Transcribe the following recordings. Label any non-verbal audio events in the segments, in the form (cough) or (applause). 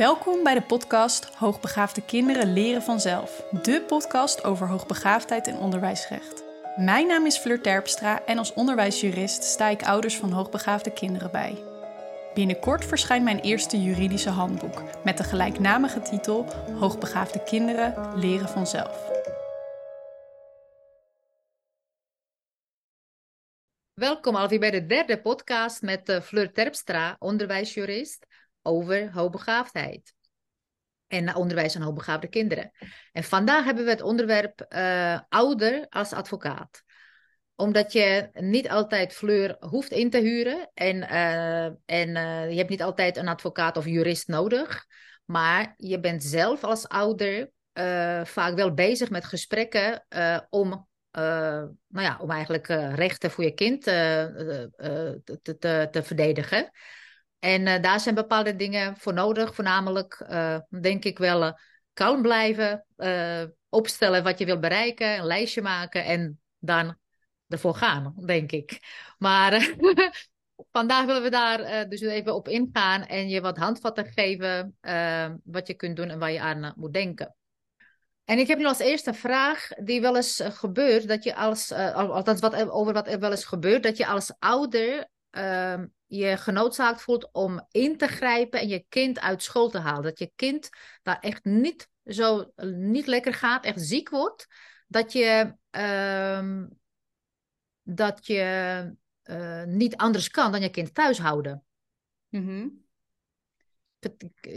Welkom bij de podcast Hoogbegaafde kinderen leren vanzelf. De podcast over hoogbegaafdheid en onderwijsrecht. Mijn naam is Fleur Terpstra en als onderwijsjurist sta ik ouders van hoogbegaafde kinderen bij. Binnenkort verschijnt mijn eerste juridische handboek met de gelijknamige titel Hoogbegaafde kinderen leren vanzelf. Welkom alweer bij de derde podcast met uh, Fleur Terpstra, onderwijsjurist, over hoogbegaafdheid. En onderwijs aan hoogbegaafde kinderen. En vandaag hebben we het onderwerp uh, ouder als advocaat omdat je niet altijd Fleur hoeft in te huren. En, uh, en uh, je hebt niet altijd een advocaat of jurist nodig. Maar je bent zelf als ouder vaak wel bezig met gesprekken om, nou ja, om eigenlijk rechten voor je kind te, te, te, verdedigen. En daar zijn bepaalde dingen voor nodig. Voornamelijk denk ik wel kalm blijven, opstellen wat je wil bereiken, een lijstje maken en dan ervoor gaan, denk ik. Maar (laughs) vandaag willen we daar dus even op ingaan en je wat handvatten geven wat je kunt doen en waar je aan moet denken. En ik heb nu als eerste vraag die wel eens gebeurt, dat je als, althans wat, over wat er wel eens gebeurt, dat je als ouder ehm, je genoodzaakt voelt om in te grijpen en je kind uit school te halen. Dat je kind daar echt niet zo niet lekker gaat, echt ziek wordt. Dat je ehm, dat je uh, niet anders kan dan je kind thuis houden. Mm -hmm.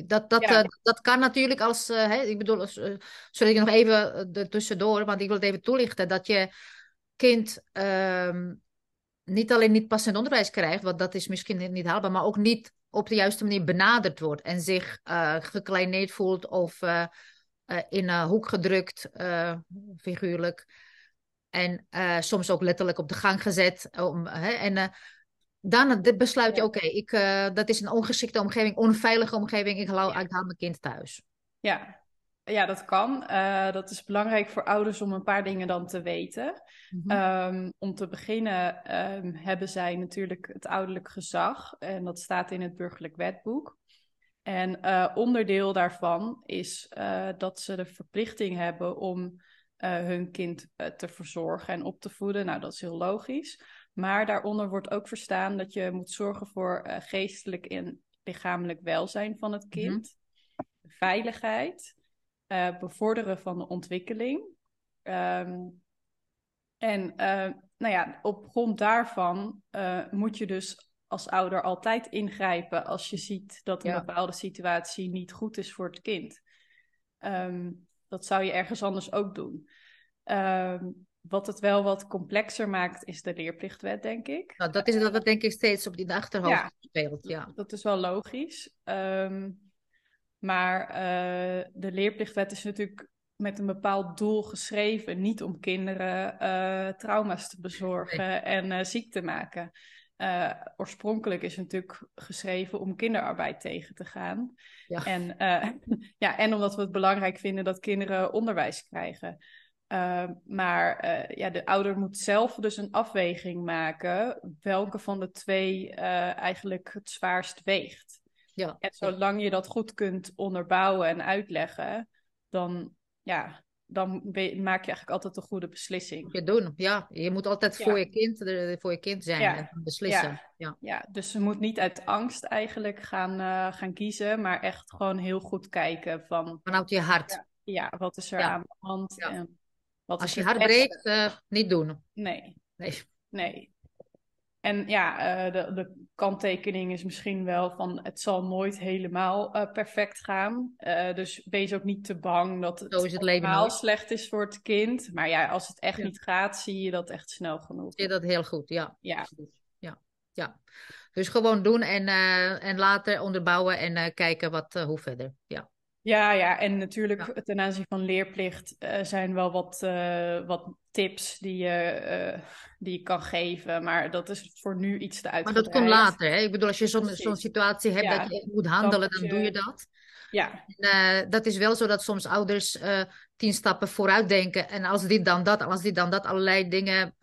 Dat, dat, ja. uh, dat kan natuurlijk als, uh, hè, ik bedoel, sorry ik nog even er tussendoor, want ik wil het even toelichten, dat je kind ehm, niet alleen niet passend onderwijs krijgt, want dat is misschien niet haalbaar, maar ook niet op de juiste manier benaderd wordt en zich gekleineerd voelt of in een hoek gedrukt, figuurlijk. En uh, soms ook letterlijk op de gang gezet. Om, hè, en uh, dan besluit je, oké, okay, ik uh, dat is een ongeschikte omgeving, onveilige omgeving. Ik haal, ik haal mijn kind thuis. Ja, ja dat kan. dat is belangrijk voor ouders om een paar dingen dan te weten. Mm -hmm. um, om te beginnen um, hebben zij natuurlijk het ouderlijk gezag. En dat staat in het burgerlijk wetboek. En onderdeel daarvan is dat ze de verplichting hebben om hun kind te verzorgen en op te voeden. Nou, dat is heel logisch. Maar daaronder wordt ook verstaan dat je moet zorgen voor geestelijk en lichamelijk welzijn van het kind, mm -hmm. veiligheid, bevorderen van de ontwikkeling. Um, en nou ja, op grond daarvan moet je dus als ouder altijd ingrijpen als je ziet dat een ja. bepaalde situatie niet goed is voor het kind. Um, dat zou je ergens anders ook doen. Um, wat het wel wat complexer maakt, is de leerplichtwet, denk ik. Nou, dat is dat wat denk ik steeds op die achterhoofd ja, speelt. Ja, dat is wel logisch. Um, maar uh, de leerplichtwet is natuurlijk met een bepaald doel geschreven. Niet om kinderen uh, trauma's te bezorgen nee. en uh, ziek te maken. Oorspronkelijk is het natuurlijk geschreven om kinderarbeid tegen te gaan. Ja. En, (laughs) ja, en omdat we het belangrijk vinden dat kinderen onderwijs krijgen. Uh, maar ja, de ouder moet zelf dus een afweging maken welke van de twee eigenlijk het zwaarst weegt. Ja. En zolang je dat goed kunt onderbouwen en uitleggen, dan ja, dan maak je eigenlijk altijd een goede beslissing. Je doen, ja. Je moet altijd ja. voor, je kind, voor je kind zijn ja. en beslissen. Ja. ja. Ja. dus ze moet niet uit angst eigenlijk gaan, uh, gaan kiezen, maar echt gewoon heel goed kijken van... Vanuit je hart. Ja, wat is er aan de hand? En wat Als je hart breekt, uh, niet doen. Nee. Nee. Nee. En ja, uh, de, de kanttekening is misschien wel van het zal nooit helemaal uh, perfect gaan. Uh, dus wees ook niet te bang dat het, Zo is het helemaal slecht is voor het kind. Maar ja, als het echt ja. niet gaat, zie je dat echt snel genoeg. Zie je dat heel goed, ja. Ja. Ja, ja. Dus gewoon doen en, en later onderbouwen en kijken wat, hoe verder. Ja. Ja, ja, en natuurlijk ja. ten aanzien van leerplicht uh, zijn wel wat, uh, wat tips die je, uh, die je kan geven. Maar dat is voor nu iets te uitgebreid. Maar dat komt later, hè? Ik bedoel, als je zo'n zo'n situatie hebt ja, dat je moet handelen, dan, doe je dat. Ja. En, dat is wel zo dat soms ouders tien stappen vooruit denken. En als die dan dat, als die dan dat, allerlei dingen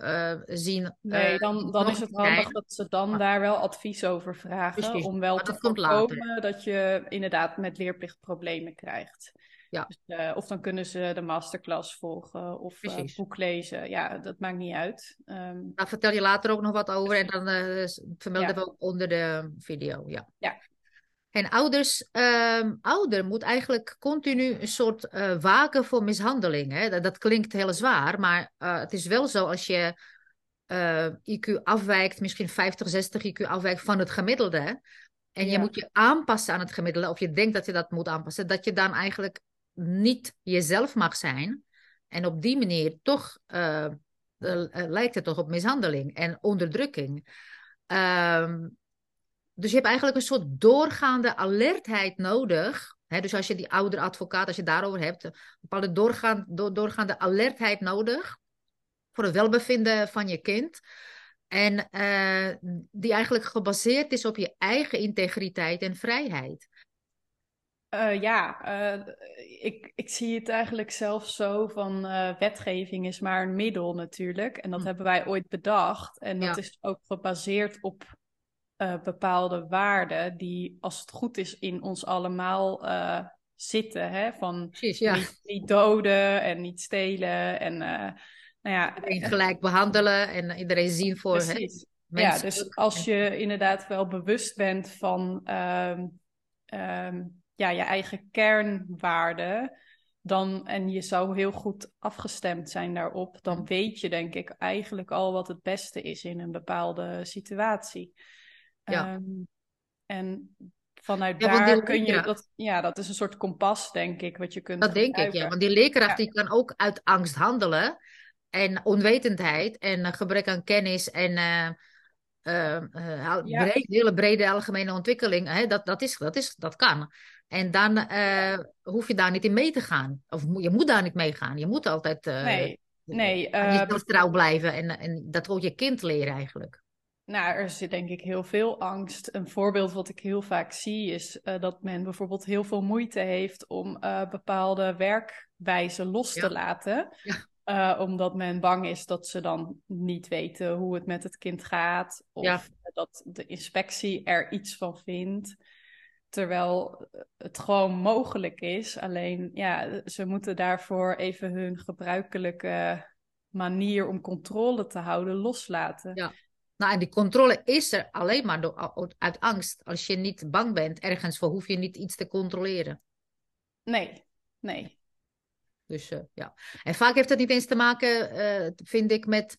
zien. Nee, dan, dan is het handig dat ze dan daar wel advies over vragen. Om wel te voorkomen dat je inderdaad met leerplichtproblemen krijgt. Ja. Dus, of dan kunnen ze de masterclass volgen of uh, boek lezen. Ja, dat maakt niet uit. Um, Daar vertel je later ook nog wat over en dan vermelden we ook onder de video. Ja. ja. En ouders, um, ouder moet eigenlijk continu een soort waken voor mishandeling. Hè? Dat, dat, klinkt heel zwaar, maar het is wel zo als je IQ afwijkt, misschien 50, 60 IQ afwijkt van het gemiddelde. En je moet je aanpassen aan het gemiddelde, of je denkt dat je dat moet aanpassen, dat je dan eigenlijk niet jezelf mag zijn. En op die manier toch uh, lijkt het toch op mishandeling en onderdrukking. Ehm, dus je hebt eigenlijk een soort doorgaande alertheid nodig. Hè, dus als je die oudere advocaat, als je daarover hebt, een bepaalde doorgaand, doorgaande alertheid nodig voor het welbevinden van je kind. En uh, die eigenlijk gebaseerd is op je eigen integriteit en vrijheid. Uh, ja, uh, ik, ik zie het eigenlijk zelf zo van uh, wetgeving is maar een middel natuurlijk. En dat hm. hebben wij ooit bedacht. En dat is ook gebaseerd op bepaalde waarden die, als het goed is, in ons allemaal zitten. Hè? Van Precies, ja. niet, niet, doden en niet stelen en nou ja, iedereen gelijk behandelen en iedereen zien voor Precies. Ja, dus als je inderdaad wel bewust bent van um, um, ja, je eigen kernwaarden, dan, en je zou heel goed afgestemd zijn daarop, dan weet je denk ik eigenlijk al wat het beste is in een bepaalde situatie. Ja. Um, en vanuit daar kun je dat, ja, dat is een soort kompas, denk ik, wat je kunt. Dat denk ik, ja. Want die leerkracht die kan ook uit angst handelen en onwetendheid en gebrek aan kennis en uh, uh, ja. hele brede algemene ontwikkeling, hè, dat, dat, is, dat, is, dat kan. En dan hoef je daar niet in mee te gaan. Of je moet daar niet mee gaan. Je moet altijd nee, nee, je trouw blijven en, en dat wil je kind leren eigenlijk. Nou, er zit denk ik heel veel angst. Een voorbeeld wat ik heel vaak zie is dat men bijvoorbeeld heel veel moeite heeft om bepaalde werkwijzen los te laten. Ja. Uh, omdat men bang is dat ze dan niet weten hoe het met het kind gaat. Of dat de inspectie er iets van vindt. Terwijl het gewoon mogelijk is. Alleen ja, ze moeten daarvoor even hun gebruikelijke manier om controle te houden loslaten. Ja. Nou, en die controle is er alleen maar door, uit angst. Als je niet bang bent ergens voor, hoef je niet iets te controleren. Nee, nee. Dus uh, ja. En vaak heeft het niet eens te maken, uh, vind ik, met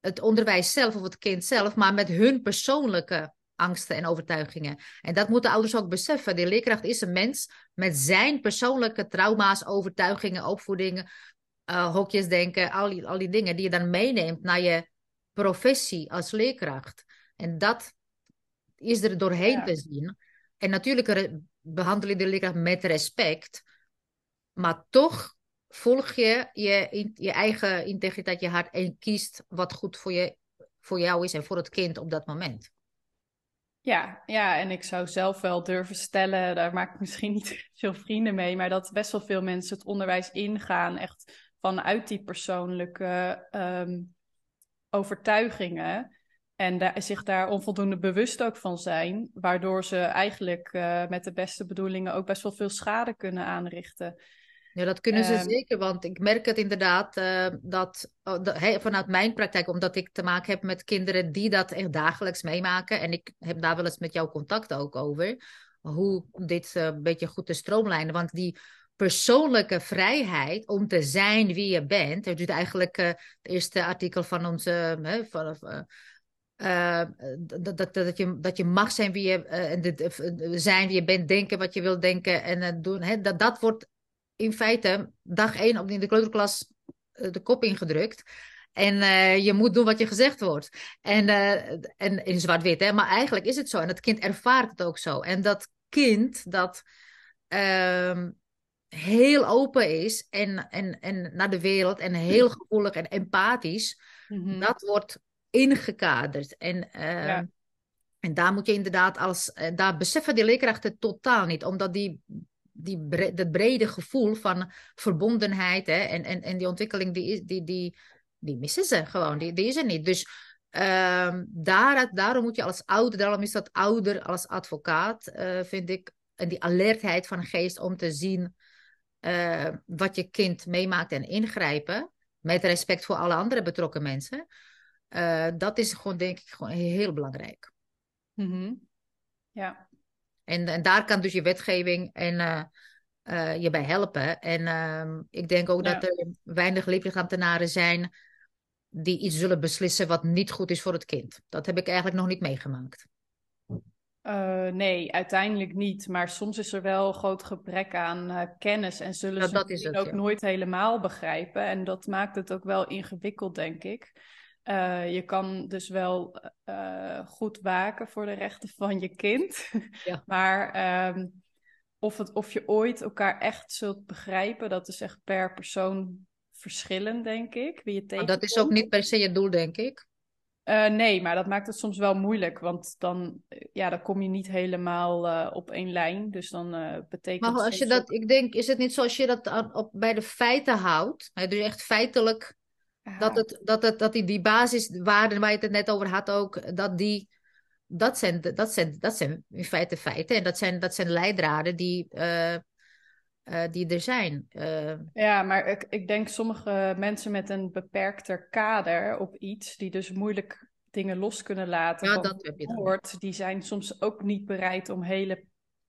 het onderwijs zelf of het kind zelf, maar met hun persoonlijke angsten en overtuigingen. En dat moeten ouders ook beseffen. De leerkracht is een mens met zijn persoonlijke trauma's, overtuigingen, opvoedingen, uh, hokjes denken, al die, al die dingen die je dan meeneemt naar je professie als leerkracht. En dat is er doorheen te zien. En natuurlijk behandel je de leerkracht met respect, maar toch volg je je, je eigen integriteit, je hart en kiest wat goed voor, je, voor jou is en voor het kind op dat moment. Ja, ja, en ik zou zelf wel durven stellen, daar maak ik misschien niet (laughs) veel vrienden mee, maar dat best wel veel mensen het onderwijs ingaan, echt vanuit die persoonlijke ehm, overtuigingen. En daar, zich daar onvoldoende bewust ook van zijn, waardoor ze eigenlijk uh, met de beste bedoelingen ook best wel veel schade kunnen aanrichten. Ja, dat kunnen ze ehm, zeker, want ik merk het inderdaad uh, dat, uh, vanuit mijn praktijk, omdat ik te maken heb met kinderen die dat echt dagelijks meemaken. En ik heb daar wel eens met jou contact ook over, hoe dit uh, een beetje goed te stroomlijnen. Want die persoonlijke vrijheid om te zijn wie je bent, dat is eigenlijk het eerste artikel van onze. van, dat, dat, dat, je, dat je mag zijn wie je, uh, zijn wie je bent, denken wat je wilt denken en doen. Dat, dat wordt in feite dag één op in de kleuterklas uh, de kop ingedrukt. En uh, je moet doen wat je gezegd wordt. En, uh, en in zwart-wit, hè. Maar eigenlijk is het zo. En het kind ervaart het ook zo. En dat kind dat uh, heel open is en, en, en naar de wereld en heel gevoelig en empathisch, mm -hmm. dat wordt ingekaderd. En, ja. en daar moet je inderdaad als, daar beseffen die leerkrachten totaal niet, omdat die die bre dat brede gevoel van verbondenheid hè, en, en, en die ontwikkeling, die, die, die, die missen ze gewoon. Die, die is er niet. Dus uh, daar, daarom moet je als ouder, daarom is dat ouder als advocaat, uh, vind ik, en die alertheid van geest om te zien uh, wat je kind meemaakt en ingrijpen, met respect voor alle andere betrokken mensen. Uh, dat is gewoon, denk ik, gewoon heel belangrijk. Mm -hmm. Ja. En, en daar kan dus je wetgeving en uh, je bij helpen. En ehm, ik denk ook ja. dat er weinig leerplichtambtenaren zijn die iets zullen beslissen wat niet goed is voor het kind. Dat heb ik eigenlijk nog niet meegemaakt. Uh, nee, uiteindelijk niet. Maar soms is er wel groot gebrek aan uh, kennis en zullen ze het, ook ja. nooit helemaal begrijpen. En dat maakt het ook wel ingewikkeld, denk ik. Uh, je kan dus wel goed waken voor de rechten van je kind. Ja. (laughs) maar ehm, of, het, of je ooit elkaar echt zult begrijpen, dat is echt per persoon verschillend, denk ik. Wie je maar dat is ook niet per se je doel, denk ik. Uh, nee, maar dat maakt het soms wel moeilijk, want dan, ja, dan kom je niet helemaal uh, op één lijn. Dus dan uh, betekent Maar als je dat, ik denk, is het niet zoals je dat op, bij de feiten houdt? Hè? Dus echt feitelijk, ja. dat, het, dat, het, dat die, die basiswaarden waar je het net over had ook, dat die, dat zijn, dat zijn, dat zijn in feite feiten. En dat zijn, dat zijn leidraden die, die er zijn. Ja, maar ik, ik denk sommige mensen met een beperkter kader op iets, die dus moeilijk dingen los kunnen laten. Ja, dat heb je die zijn soms ook niet bereid om hele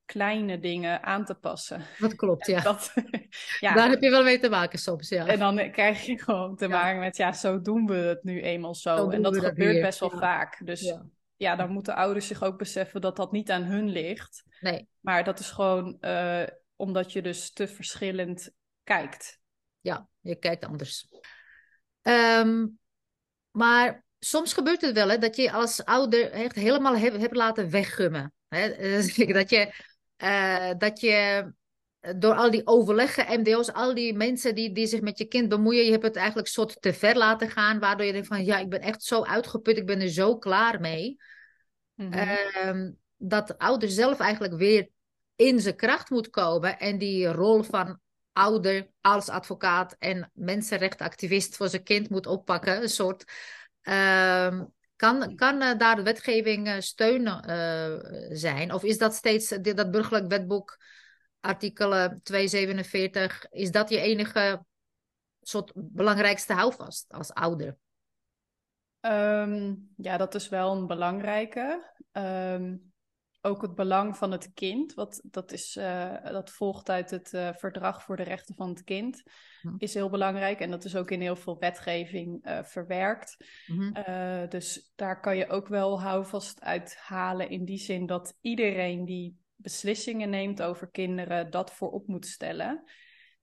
kleine dingen aan te passen. Dat klopt, ja. Dat, (laughs) ja. Daar heb je wel mee te maken soms, ja. En dan krijg je gewoon te maken ja. met, ja, zo doen we het nu eenmaal zo. zo en dat gebeurt best wel ja. vaak. Dus ja. dan moeten ouders zich ook beseffen dat dat niet aan hun ligt. Nee. Maar dat is gewoon uh, omdat je dus te verschillend kijkt. Ja, je kijkt anders. Um, maar soms gebeurt het wel hè, dat je als ouder echt helemaal hebt, laten weggummen. Hè? (laughs) dat, je, uh, dat je door al die overleggen, MDO's, al die mensen die, die zich met je kind bemoeien, je hebt het eigenlijk soort te ver laten gaan, waardoor je denkt van ja, ik ben echt zo uitgeput, ik ben er zo klaar mee. Mm -hmm. uh, dat ouder zelf eigenlijk weer in zijn kracht moet komen en die rol van ouder als advocaat en mensenrechtenactivist voor zijn kind moet oppakken. Een soort. Uh, kan, kan uh, daar de wetgeving uh, steun uh, zijn? Of is dat steeds dat burgerlijk wetboek, artikel 247, is dat je enige soort belangrijkste houvast als ouder? Um, ja, dat is wel een belangrijke. Um, ook het belang van het kind, wat, dat, is, uh, dat volgt uit het uh, Verdrag voor de Rechten van het Kind, hm. is heel belangrijk. En dat is ook in heel veel wetgeving uh, verwerkt. Hm. dus daar kan je ook wel houvast uit halen in die zin dat iedereen die beslissingen neemt over kinderen dat voorop moet stellen.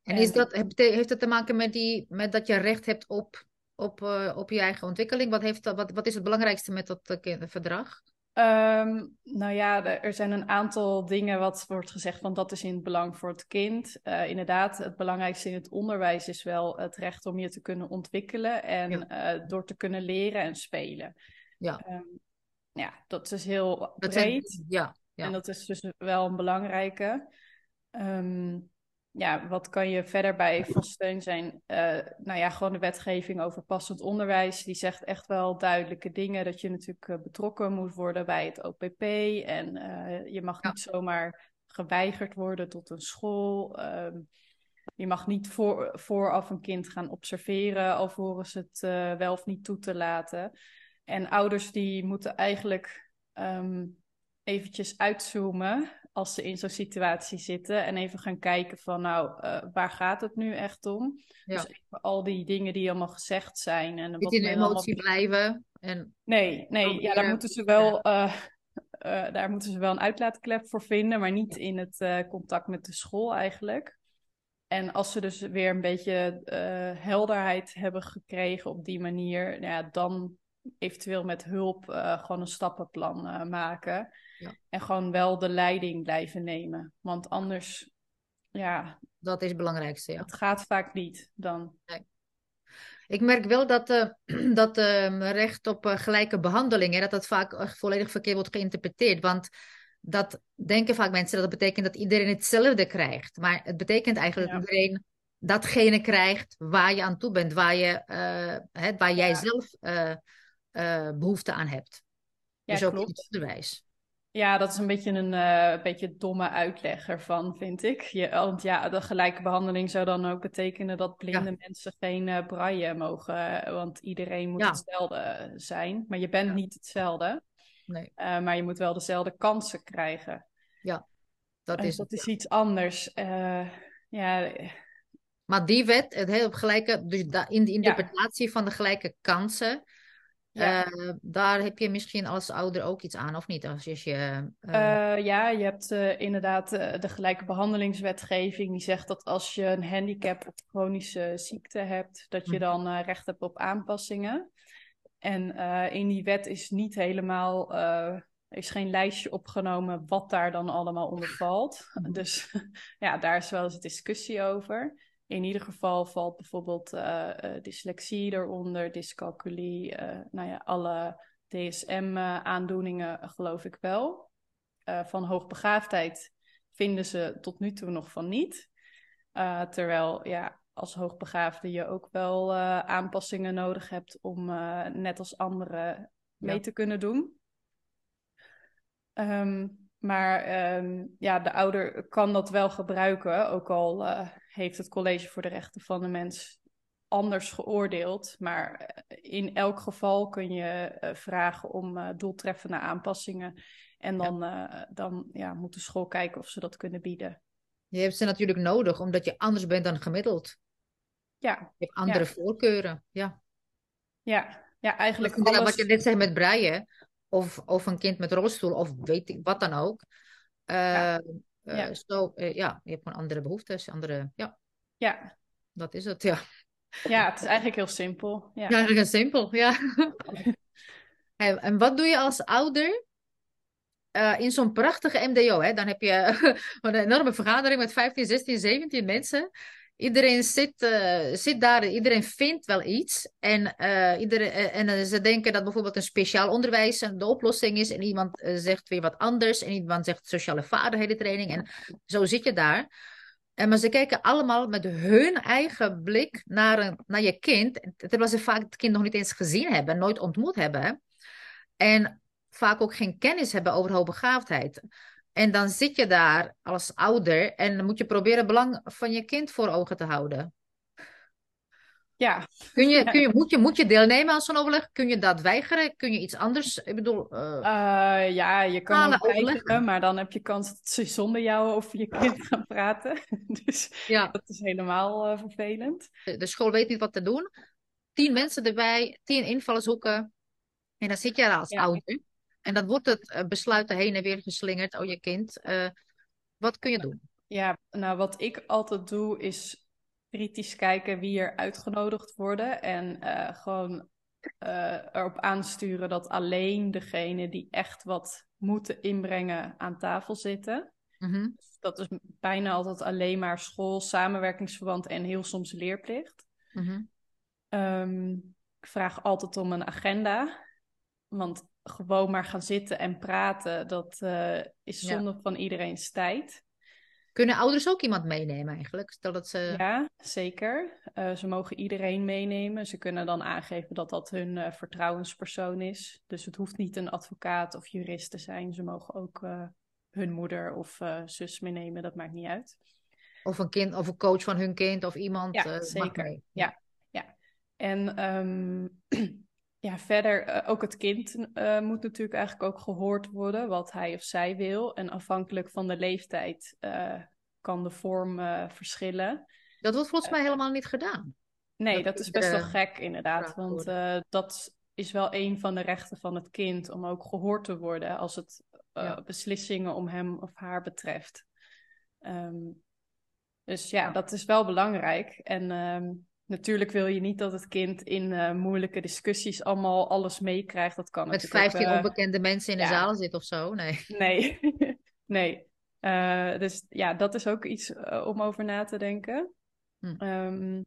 En, is dat, heeft dat te maken met, die, met dat je recht hebt op, op, op je eigen ontwikkeling? Wat, heeft, wat, wat is het belangrijkste met dat verdrag? Um, nou ja, er zijn een aantal dingen wat wordt gezegd van dat is in het belang voor het kind. Uh, inderdaad, het belangrijkste in het onderwijs is wel het recht om je te kunnen ontwikkelen en ja. uh, door te kunnen leren en spelen. Ja, um, ja dat is heel dat breed. Zijn, ja, ja, En dat is dus wel een belangrijke. Um, ja, wat kan je verder bij van steun zijn? Uh, nou ja, gewoon de wetgeving over passend onderwijs. Die zegt echt wel duidelijke dingen. Dat je natuurlijk uh, betrokken moet worden bij het OPP. En uh, je mag ja. niet zomaar geweigerd worden tot een school. Um, je mag niet voor, vooraf een kind gaan observeren. Alvorens het wel of niet toe te laten. En ouders die moeten eigenlijk um, eventjes uitzoomen als ze in zo'n situatie zitten en even gaan kijken van nou, uh, waar gaat het nu echt om? Ja. Dus even al die dingen die allemaal gezegd zijn. En Niet in emotie allemaal... blijven. En... Nee, nee, ja, daar moeten ze wel... Ja. Uh, uh, daar moeten ze wel een uitlaatklep voor vinden, maar niet in het contact met de school eigenlijk. En als ze dus weer een beetje helderheid hebben gekregen op die manier, nou ja, dan eventueel met hulp gewoon een stappenplan maken. Ja. En gewoon wel de leiding blijven nemen. Want anders, ja. Dat is het belangrijkste, ja. Het gaat vaak niet dan. Nee. Ik merk wel dat, uh, (clears throat) dat uh, recht op uh, gelijke behandeling, hè, dat dat vaak volledig verkeerd wordt geïnterpreteerd. Want dat denken vaak mensen dat dat betekent dat iedereen hetzelfde krijgt. Maar het betekent eigenlijk Ja. dat iedereen datgene krijgt waar je aan toe bent, waar, je, eh, hè, waar jij Ja. zelf eh, eh, behoefte aan hebt. Ja, dus ook in klopt. het onderwijs. Ja, dat is een beetje een eh, beetje domme uitleg ervan, vind ik. Je, want ja, de gelijke behandeling zou dan ook betekenen dat blinde mensen geen eh braille mogen, eh, want iedereen moet Ja. hetzelfde zijn. Maar je bent Ja. niet hetzelfde, Nee, maar je moet wel dezelfde kansen krijgen. dat En is dat is iets anders. Ja, Maar die wet, het heel gelijke, dus in de interpretatie van de gelijke kansen, ja. eh, daar heb je misschien als ouder ook iets aan, of niet? Als je, eh, Eh, ja, je hebt inderdaad de gelijke behandelingswetgeving die zegt dat als je een handicap of chronische ziekte hebt, dat je Mhm. dan recht hebt op aanpassingen. En in die wet is niet helemaal, is geen lijstje opgenomen wat daar dan allemaal onder valt. Mhm. Dus (laughs) ja, daar is wel eens discussie over. In ieder geval valt bijvoorbeeld eh, eh, dyslexie eronder, dyscalculie, eh, nou ja, alle DSM-aandoeningen geloof ik wel. Van hoogbegaafdheid vinden ze tot nu toe nog van niet. Terwijl ja, als hoogbegaafde je ook wel aanpassingen nodig hebt om net als anderen mee Ja. te kunnen doen. Ehm, maar ehm, ja, de ouder kan dat wel gebruiken, ook al heeft het College voor de Rechten van de Mens anders geoordeeld. Maar eh, in elk geval kun je eh, vragen om eh, doeltreffende aanpassingen. En dan, dan ja, moet de school kijken of ze dat kunnen bieden. je hebt ze natuurlijk nodig, omdat je anders bent dan gemiddeld. Ja, Je hebt andere Ja. voorkeuren, ja. ja, ja eigenlijk alles. Wat je net zegt met breien, of, of een kind met rolstoel, of weet ik wat dan ook. Eh, Ja. Eh, Ja. zo, eh, ja, je hebt gewoon andere behoeftes, andere, ja, Ja, dat is het, ja. ja, het is eigenlijk heel simpel. Ja. Ja, eigenlijk simpel, ja. (laughs) En, en wat doe je als ouder eh, in zo'n prachtige MDO? Hè? Dan heb je (laughs) een enorme vergadering met 15, 16, 17 mensen. Iedereen zit, eh, zit daar, iedereen vindt wel iets. En, eh, iedereen, eh, en ze denken dat bijvoorbeeld een speciaal onderwijs de oplossing is. En iemand zegt weer wat anders. En iemand zegt sociale vaardighedentraining. En zo zit je daar. En maar ze kijken allemaal met hun eigen blik naar, een, naar je kind. Terwijl ze vaak het kind nog niet eens gezien hebben, nooit ontmoet hebben. En vaak ook geen kennis hebben over hoogbegaafdheid. En dan zit je daar als ouder en dan moet je proberen het belang van je kind voor ogen te houden. Ja, Kun je, kun je, moet, je, moet je deelnemen aan zo'n overleg? Kun je dat weigeren? Kun je iets anders? Ik bedoel, eh, Eh, ja, je kan ook weigeren, maar dan heb je kans dat ze zonder jou over je kind gaan praten. (laughs) Dus ja, dat is helemaal eh, vervelend. de, de school weet niet wat te doen. Tien mensen erbij, tien invalshoeken. En dan zit je daar als Ja. ouder. En dan wordt het eh, besluiten heen en weer geslingerd. Oh, je kind, eh, wat kun je doen? Ja, nou wat ik altijd doe is kritisch kijken wie er uitgenodigd worden en eh, gewoon erop aansturen dat alleen degene die echt wat moeten inbrengen aan tafel zitten. Mhm. Dat is bijna altijd alleen maar school, samenwerkingsverband en heel soms leerplicht. Mhm. Ehm, ik vraag altijd om een agenda. Want gewoon maar gaan zitten en praten, dat eh, is Ja. zonde van iedereen's tijd. Kunnen ouders ook iemand meenemen eigenlijk? Stel dat ze... Ja, zeker. Eh, ze mogen iedereen meenemen. Ze kunnen dan aangeven dat dat hun eh, vertrouwenspersoon is. Dus het hoeft niet een advocaat of jurist te zijn. Ze mogen ook hun moeder of zus meenemen, dat maakt niet uit. Of een kind, of een coach van hun kind, of iemand. Ja, mag zeker. mee. Ja. En ehm, (clears throat) ja, verder, eh, ook het kind eh, moet natuurlijk eigenlijk ook gehoord worden, wat hij of zij wil. En afhankelijk van de leeftijd eh, kan de vorm verschillen. Dat wordt volgens mij helemaal niet gedaan. Nee, Dat dat is best wel gek inderdaad, want dat is wel een van de rechten van het kind om ook gehoord te worden als het Ja. beslissingen om hem of haar betreft. Ehm, dus ja, Ja. dat is wel belangrijk. En ehm, natuurlijk wil je niet dat het kind in eh, moeilijke discussies allemaal alles meekrijgt. Dat kan Met natuurlijk ook, 15 eh, onbekende mensen in de ja. zaal zit of zo. Nee. (laughs) Nee, (laughs) nee. Eh, dus ja, dat is ook iets om over na te denken. Hm. Ehm,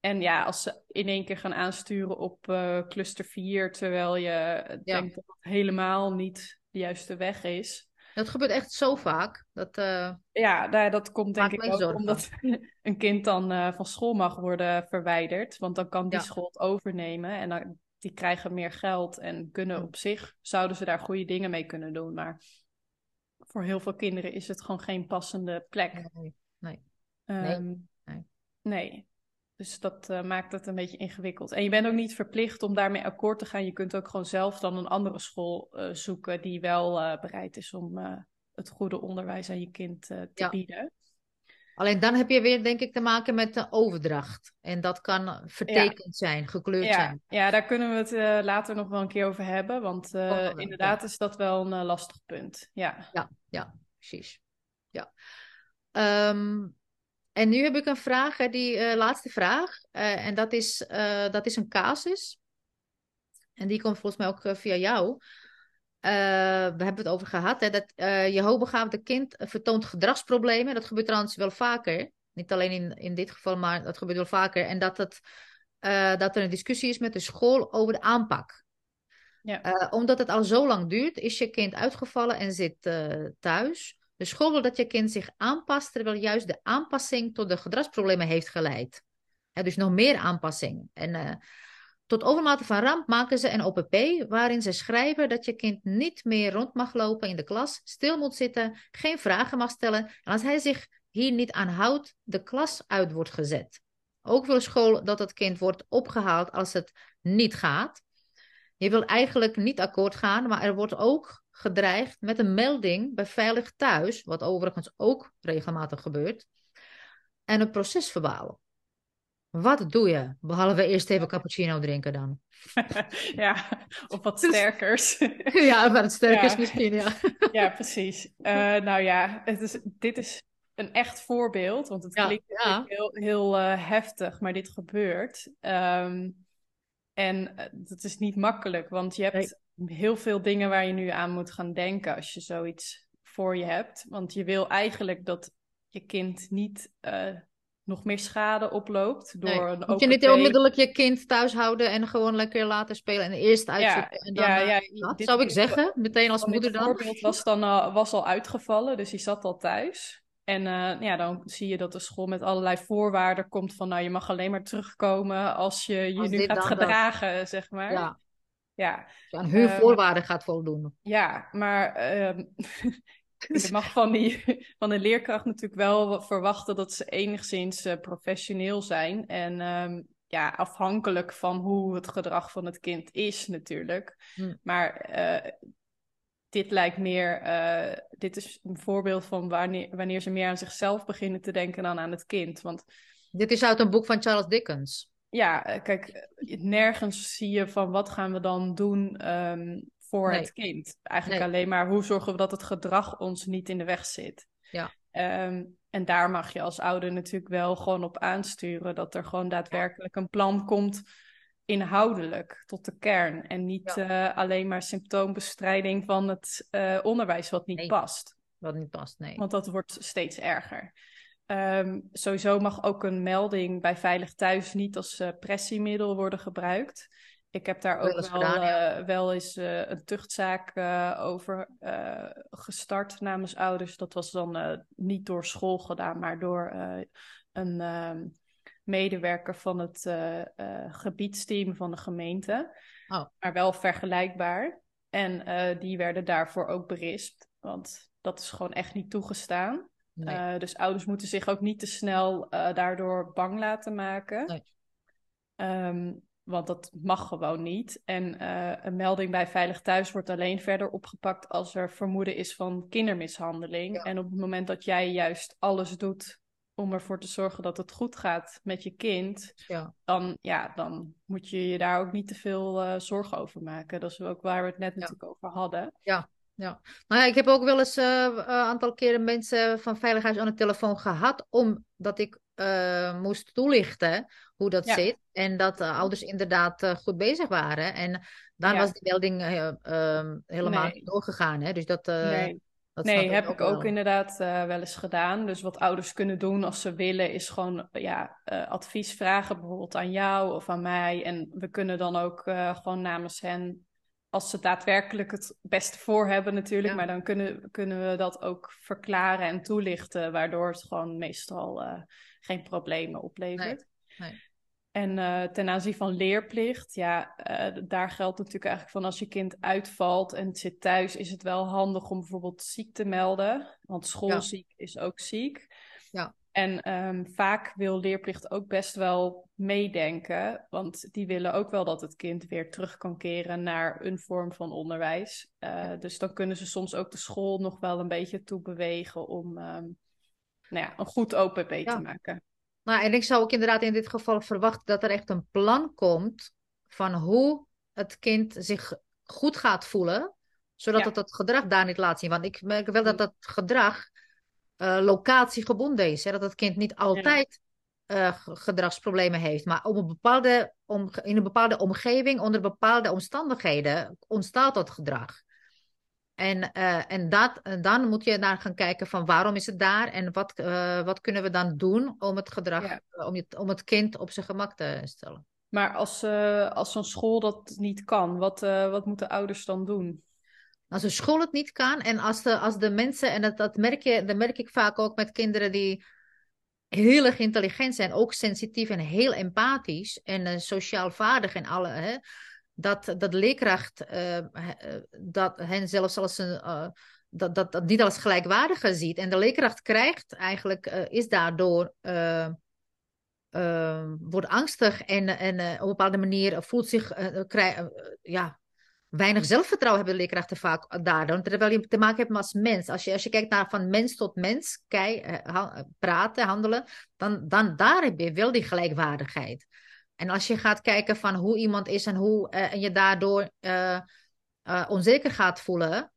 en ja, als ze in één keer gaan aansturen op cluster 4, terwijl je denkt dat het helemaal niet de juiste weg is. Dat gebeurt echt zo vaak. Dat, uh, ja, nou, dat komt denk ik ook omdat (laughs) een kind dan uh, van school mag worden verwijderd. Want dan kan die Ja. school het overnemen en dan, die krijgen meer geld en kunnen op zich, zouden ze daar goede dingen mee kunnen doen. Maar voor heel veel kinderen is het gewoon geen passende plek. Nee, nee. Ehm, nee. nee. Dus dat eh, maakt het een beetje ingewikkeld. En je bent ook niet verplicht om daarmee akkoord te gaan. Je kunt ook gewoon zelf dan een andere school eh, zoeken die wel eh, bereid is om het goede onderwijs aan je kind te Ja. bieden. Alleen dan heb je weer, denk ik, te maken met de overdracht. En dat kan vertekend zijn, gekleurd Ja, zijn. ja, daar kunnen we het later nog wel een keer over hebben. Want week, inderdaad is dat wel een lastig punt. Ja. Ja, ja, precies. Ja. Ehm, en nu heb ik een vraag, hè, die eh, laatste vraag. Eh, en dat is, eh, dat is een casus. En die komt volgens mij ook via jou. We hebben het over gehad. Hè, dat je hoogbegaafde kind vertoont gedragsproblemen. Dat gebeurt trouwens wel vaker. Niet alleen in, in dit geval, maar dat gebeurt wel vaker. En dat, het, dat er een discussie is met de school over de aanpak. Ja. Omdat het al zo lang duurt, is je kind uitgevallen en zit thuis. De school wil dat je kind zich aanpast, terwijl juist de aanpassing tot de gedragsproblemen heeft geleid. Dus nog meer aanpassing. En eh, tot overmate van ramp maken ze een OPP waarin ze schrijven dat je kind niet meer rond mag lopen in de klas, stil moet zitten, geen vragen mag stellen en als hij zich hier niet aan houdt, de klas uit wordt gezet. Ook wil school dat het kind wordt opgehaald als het niet gaat. Je wil eigenlijk niet akkoord gaan, maar er wordt ook gedreigd met een melding bij Veilig Thuis, wat overigens ook regelmatig gebeurt, en een procesverbaal. Wat doe je, behalve eerst even cappuccino drinken dan? (laughs) (laughs) (laughs) ja, of wat sterkers. ja, maar het sterk is Ja. misschien, ja. ja, precies. Eh, nou ja, het is, dit is een echt voorbeeld, want het Ja, klinkt ja. heel, heel eh, heftig, maar dit gebeurt. Ehm, en eh, dat is niet makkelijk, want je hebt heel veel dingen waar je nu aan moet gaan denken als je zoiets voor je hebt. Want je wil eigenlijk dat je kind niet eh, nog meer schade oploopt door Nee. een Moet je niet onmiddellijk je kind thuis houden en gewoon lekker laten spelen en eerst uitzoeken en dan... ja, eh, ja, dat zou ik zeggen, meteen als moeder dan. voorbeeld was dan was al uitgevallen, dus die zat al thuis. En eh, ja, dan zie je dat de school met allerlei voorwaarden komt van, nou, je mag alleen maar terugkomen als je je Als nu gaat dat. gedragen, zeg maar. Ja, ja, aan huurvoorwaarden gaat voldoen. ja, maar ehm, (laughs) je mag van, die, van de leerkracht natuurlijk wel verwachten dat ze enigszins eh, professioneel zijn. En ehm, ja, afhankelijk van hoe het gedrag van het kind is natuurlijk. Hm. Maar eh, dit lijkt meer, eh, dit is een voorbeeld van wanneer, wanneer ze meer aan zichzelf beginnen te denken dan aan het kind. Want Dit is uit een boek van Charles Dickens. ja, eh, kijk, eh, nergens zie je van wat gaan we dan doen ehm, voor Nee. het kind. Eigenlijk Nee. alleen maar hoe zorgen we dat het gedrag ons niet in de weg zit. Ja. Ehm, en daar mag je als ouder natuurlijk wel gewoon op aansturen dat er gewoon daadwerkelijk een plan komt inhoudelijk tot de kern. En niet eh, alleen maar symptoombestrijding van het eh, onderwijs wat niet Nee. past. Wat niet past, nee. Want dat wordt steeds erger. Ehm, sowieso mag ook een melding bij Veilig Thuis niet als eh, pressiemiddel worden gebruikt. Ik heb daar ook wel, gedaan, ja. wel eens een tuchtzaak over gestart namens ouders. Dat was dan niet door school gedaan, maar door een ehm, medewerker van het eh, eh, gebiedsteam van de gemeente. Oh. Maar wel vergelijkbaar. En eh, die werden daarvoor ook berispt. Want dat is gewoon echt niet toegestaan. Nee. Dus ouders moeten zich ook niet te snel daardoor bang laten maken. Nee. Ehm, want dat mag gewoon niet. En een melding bij Veilig Thuis wordt alleen verder opgepakt als er vermoeden is van kindermishandeling. Ja. En op het moment dat jij juist alles doet om ervoor te zorgen dat het goed gaat met je kind, ja. dan, ja, dan moet je je daar ook niet te veel eh, zorgen over maken. Dat is ook waar we het net natuurlijk over hadden. Ja. Nou ja, ik heb ook wel eens eh, een aantal keren mensen van Veilighuis aan de telefoon gehad, omdat ik eh, moest toelichten hoe dat Ja. zit. En dat de ouders inderdaad eh, goed bezig waren. En dan Ja. was die melding eh, ehm, helemaal Nee. niet doorgegaan. Hè? Dus dat, eh, nee, dat nee heb ik ook inderdaad eh, wel eens gedaan. Dus wat ouders kunnen doen als ze willen, is gewoon ja, eh, advies vragen, bijvoorbeeld aan jou of aan mij. En we kunnen dan ook eh, gewoon namens hen als ze daadwerkelijk het beste voor hebben natuurlijk. Ja. Maar dan kunnen, kunnen we dat ook verklaren en toelichten, waardoor het gewoon meestal geen problemen oplevert. Nee, nee. En eh, ten aanzien van leerplicht, ja, eh, daar geldt natuurlijk eigenlijk van als je kind uitvalt en het zit thuis, is het wel handig om bijvoorbeeld ziek te melden. Want schoolziek is ook ziek. Ja. En ehm, vaak wil leerplicht ook best wel meedenken, want die willen ook wel dat het kind weer terug kan keren naar een vorm van onderwijs. Eh, Dus dan kunnen ze soms ook de school nog wel een beetje toe bewegen om ehm, nou ja, een goed OPP Ja. te maken. Nou, en ik zou ook inderdaad in dit geval verwachten dat er echt een plan komt van hoe het kind zich goed gaat voelen, zodat Ja. het het gedrag daar niet laat zien. Want ik merk wel dat dat gedrag eh, locatiegebonden is. Hè? Dat het kind niet altijd eh, ge- gedragsproblemen heeft, maar op een bepaalde om, in een bepaalde omgeving, onder bepaalde omstandigheden, ontstaat dat gedrag. En, eh, en, dat, en dan moet je naar gaan kijken van waarom is het daar en wat, eh, wat kunnen we dan doen om het gedrag, Ja. eh, om, het, om het kind op zijn gemak te stellen. Maar als, eh, als zo'n school dat niet kan, wat, eh, wat moeten ouders dan doen? Als de school het niet kan en als de, als de mensen, en dat, dat, merk je, dat merk ik vaak ook met kinderen die heel erg intelligent zijn, ook sensitief en heel empathisch en eh, sociaal vaardig en alle, hè, dat, dat leerkracht eh, eh, dat hen zelfs als een, eh, dat, dat, dat niet als gelijkwaardige ziet. En de leerkracht krijgt eigenlijk, is daardoor, wordt angstig en, en op een bepaalde manier voelt zich, krij- eh, ja, weinig zelfvertrouwen hebben de leerkrachten vaak daardoor. Terwijl je te maken hebt als mens. Als je, als je kijkt naar van mens tot mens, praten, handelen, dan, dan daar heb je wel die gelijkwaardigheid. En als je gaat kijken van hoe iemand is en, hoe, eh, en je daardoor eh, eh, onzeker gaat voelen,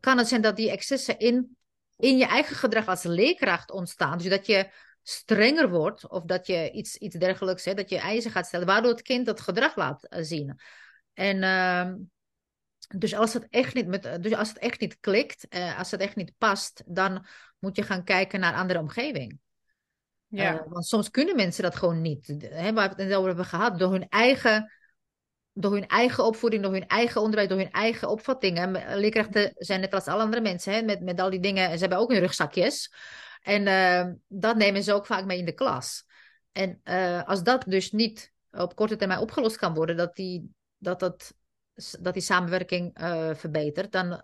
kan het zijn dat die excessen in, in je eigen gedrag als leerkracht ontstaan. Dus dat je strenger wordt of dat je iets, iets dergelijks, hè, dat je eisen gaat stellen, waardoor het kind dat gedrag laat zien. En ehm, dus als het echt niet, met, dus als het echt niet klikt, eh, als het echt niet past, dan moet je gaan kijken naar andere omgeving. Ja, Eh, want soms kunnen mensen dat gewoon niet. Hè, waar we het net over hebben gehad, door hun eigen, door hun eigen opvoeding, door hun eigen onderwijs, door hun eigen opvattingen. Leerkrachten zijn net als alle andere mensen, hè, met, met al die dingen. Ze hebben ook hun rugzakjes. En eh, dat nemen ze ook vaak mee in de klas. En eh, als dat dus niet op korte termijn opgelost kan worden, dat die, dat dat, dat die samenwerking eh, verbetert, dan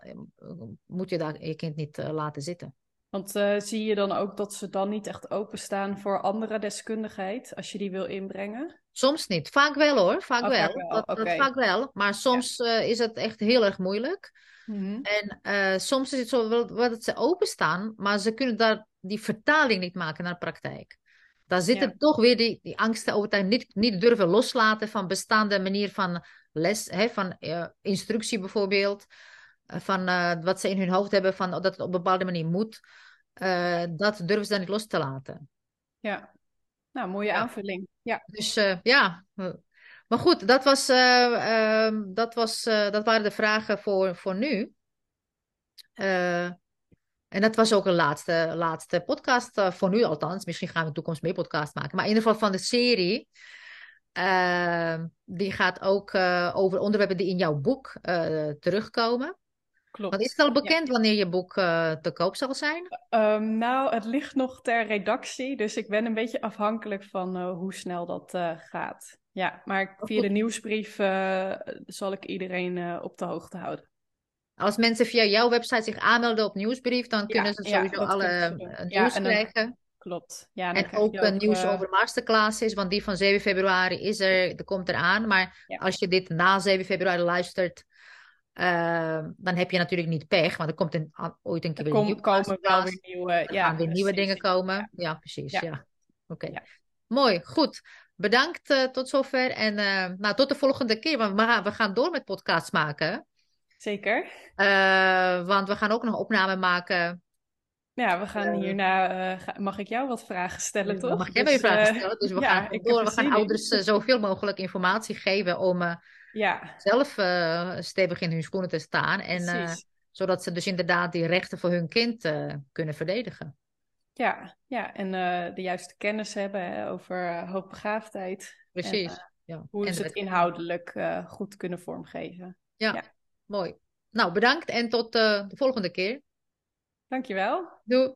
moet je daar je kind niet laten zitten. Want eh, zie je dan ook dat ze dan niet echt openstaan voor andere deskundigheid als je die wil inbrengen? Soms niet. Vaak wel hoor, vaak Oh, wel. vaak wel, Dat, dat vaak wel. Maar soms eh, is het echt heel erg moeilijk. Mhm. En eh, soms is het zo wel, wel dat ze openstaan, maar ze kunnen daar die vertaling niet maken naar de praktijk. Daar zit Ja. er toch weer die, die angsten overtuiging, niet, niet durven loslaten van bestaande manier van les, hè, van instructie bijvoorbeeld, van wat ze in hun hoofd hebben, van dat het op een bepaalde manier moet. Eh, dat durven ze dan niet los te laten. Ja, nou, mooie Ja. aanvulling. Ja, Dus eh, ja, maar goed, dat, was, eh, ehm, dat, was, dat waren de vragen voor, voor nu. En dat was ook een laatste, laatste podcast, voor nu althans. Misschien gaan we in de toekomst meer podcast maken. Maar in ieder geval van de serie. Ehm, die gaat ook over onderwerpen die in jouw boek terugkomen. Klopt. Want is het al bekend wanneer je boek eh, te koop zal zijn? Ehm, nou, het ligt nog ter redactie, dus ik ben een beetje afhankelijk van eh, hoe snel dat eh, gaat. Ja, maar ik- via de nieuwsbrief zal ik iedereen op de hoogte houden. Als mensen via jouw website zich aanmelden op nieuwsbrief, dan kunnen ze sowieso alle nieuws krijgen. Klopt. Ja, En ook een nieuws over masterclasses, want die van 7 februari is er, er komt eraan. Maar Ja. als je dit na 7 februari luistert, eh, dan heb je natuurlijk niet pech, want er komt een, ooit een keer Er weer een kom- nieuwe komen wel weer nieuwe, Er ja, gaan weer nieuwe dingen komen. Ja, precies. Ja. Ja. Oké. Mooi, goed. Bedankt eh, tot zover. En eh, nou, tot de volgende keer, want we gaan, we gaan door met podcasts maken. Zeker. Eh, want we gaan ook nog opname maken. Ja, we gaan hierna, ga- mag ik jou wat vragen stellen, toch? mag jij Dus, vragen stellen. Dus we gaan ik door. We gaan ouders zoveel mogelijk informatie geven om Ja, zelf eh, stevig in hun schoenen te staan. En, eh, zodat ze dus inderdaad die rechten voor hun kind eh, kunnen verdedigen. Ja, ja, en de juiste kennis hebben hè, over hoogbegaafdheid. Precies. En, ja. hoe En ze het inhoudelijk goed kunnen vormgeven. Ja, Ja. mooi. Nou, bedankt en tot de volgende keer. Dankjewel. Doei.